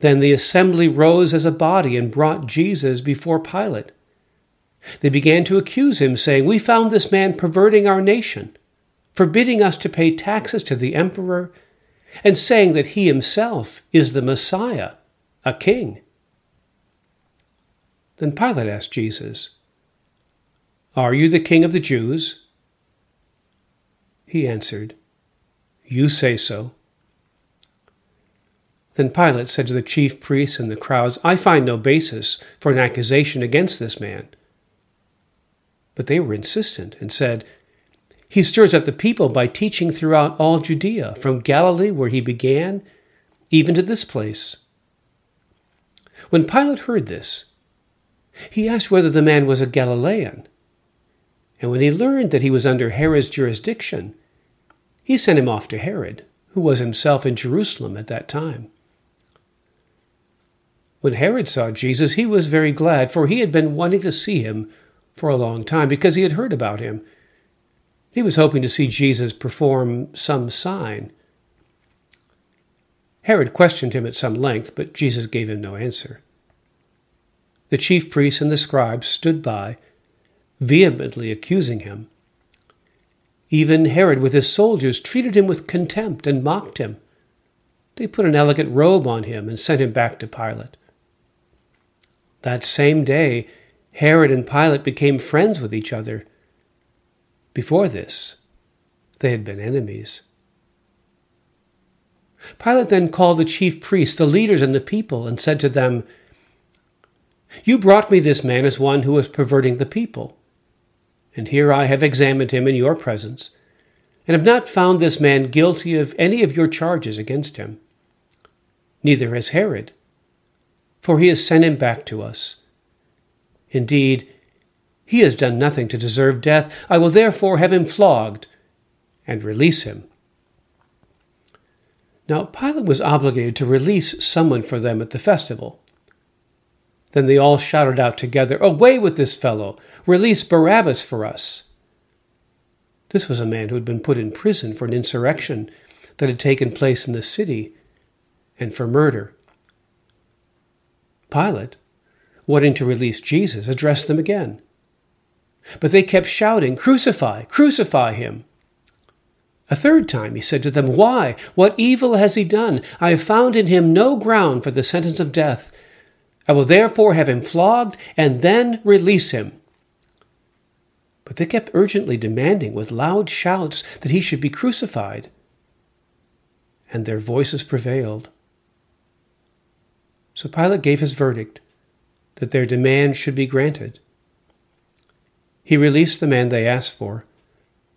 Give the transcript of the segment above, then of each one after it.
Then the assembly rose as a body and brought Jesus before Pilate. They began to accuse him, saying, We found this man perverting our nation, forbidding us to pay taxes to the emperor, and saying that he himself is the Messiah, a king. Then Pilate asked Jesus, Are you the king of the Jews? He answered, You say so. Then Pilate said to the chief priests and the crowds, I find no basis for an accusation against this man. But they were insistent and said, He stirs up the people by teaching throughout all Judea, from Galilee where he began, even to this place. When Pilate heard this, he asked whether the man was a Galilean. And when he learned that he was under Herod's jurisdiction, he sent him off to Herod, who was himself in Jerusalem at that time. When Herod saw Jesus, he was very glad, for he had been wanting to see him for a long time because he had heard about him. He was hoping to see Jesus perform some sign. Herod questioned him at some length, but Jesus gave him no answer. The chief priests and the scribes stood by, vehemently accusing him. Even Herod with his soldiers treated him with contempt and mocked him. They put an elegant robe on him and sent him back to Pilate. That same day, Herod and Pilate became friends with each other. Before this, they had been enemies. Pilate then called the chief priests, the leaders, and the people, and said to them, You brought me this man as one who was perverting the people. And here I have examined him in your presence, and have not found this man guilty of any of your charges against him. Neither has Herod for he has sent him back to us. Indeed, he has done nothing to deserve death. I will therefore have him flogged and release him. Now, Pilate was obligated to release someone for them at the festival. Then they all shouted out together, Away with this fellow! Release Barabbas for us! This was a man who had been put in prison for an insurrection that had taken place in the city and for murder. Pilate, wanting to release Jesus, addressed them again. But they kept shouting, Crucify! Crucify him! A third time he said to them, Why? What evil has he done? I have found in him no ground for the sentence of death. I will therefore have him flogged and then release him. But they kept urgently demanding with loud shouts that he should be crucified. And their voices prevailed. So Pilate gave his verdict that their demand should be granted. He released the man they asked for,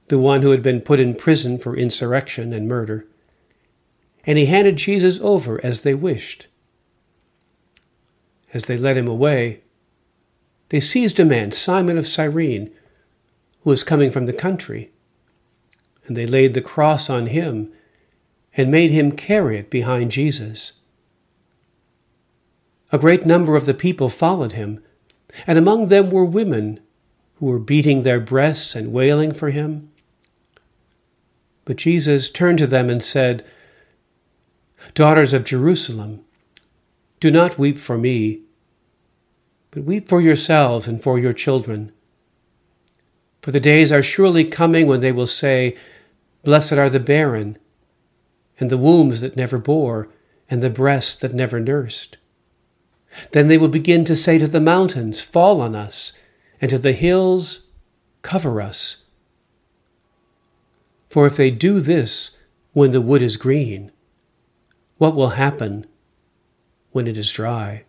the one who had been put in prison for insurrection and murder, and he handed Jesus over as they wished. As they led him away, they seized a man, Simon of Cyrene, who was coming from the country, and they laid the cross on him and made him carry it behind Jesus. A great number of the people followed him, and among them were women who were beating their breasts and wailing for him. But Jesus turned to them and said, Daughters of Jerusalem, do not weep for me, but weep for yourselves and for your children. For the days are surely coming when they will say, Blessed are the barren, and the wombs that never bore, and the breasts that never nursed. Then they will begin to say to the mountains, Fall on us, and to the hills, Cover us. For if they do this when the wood is green, what will happen when it is dry?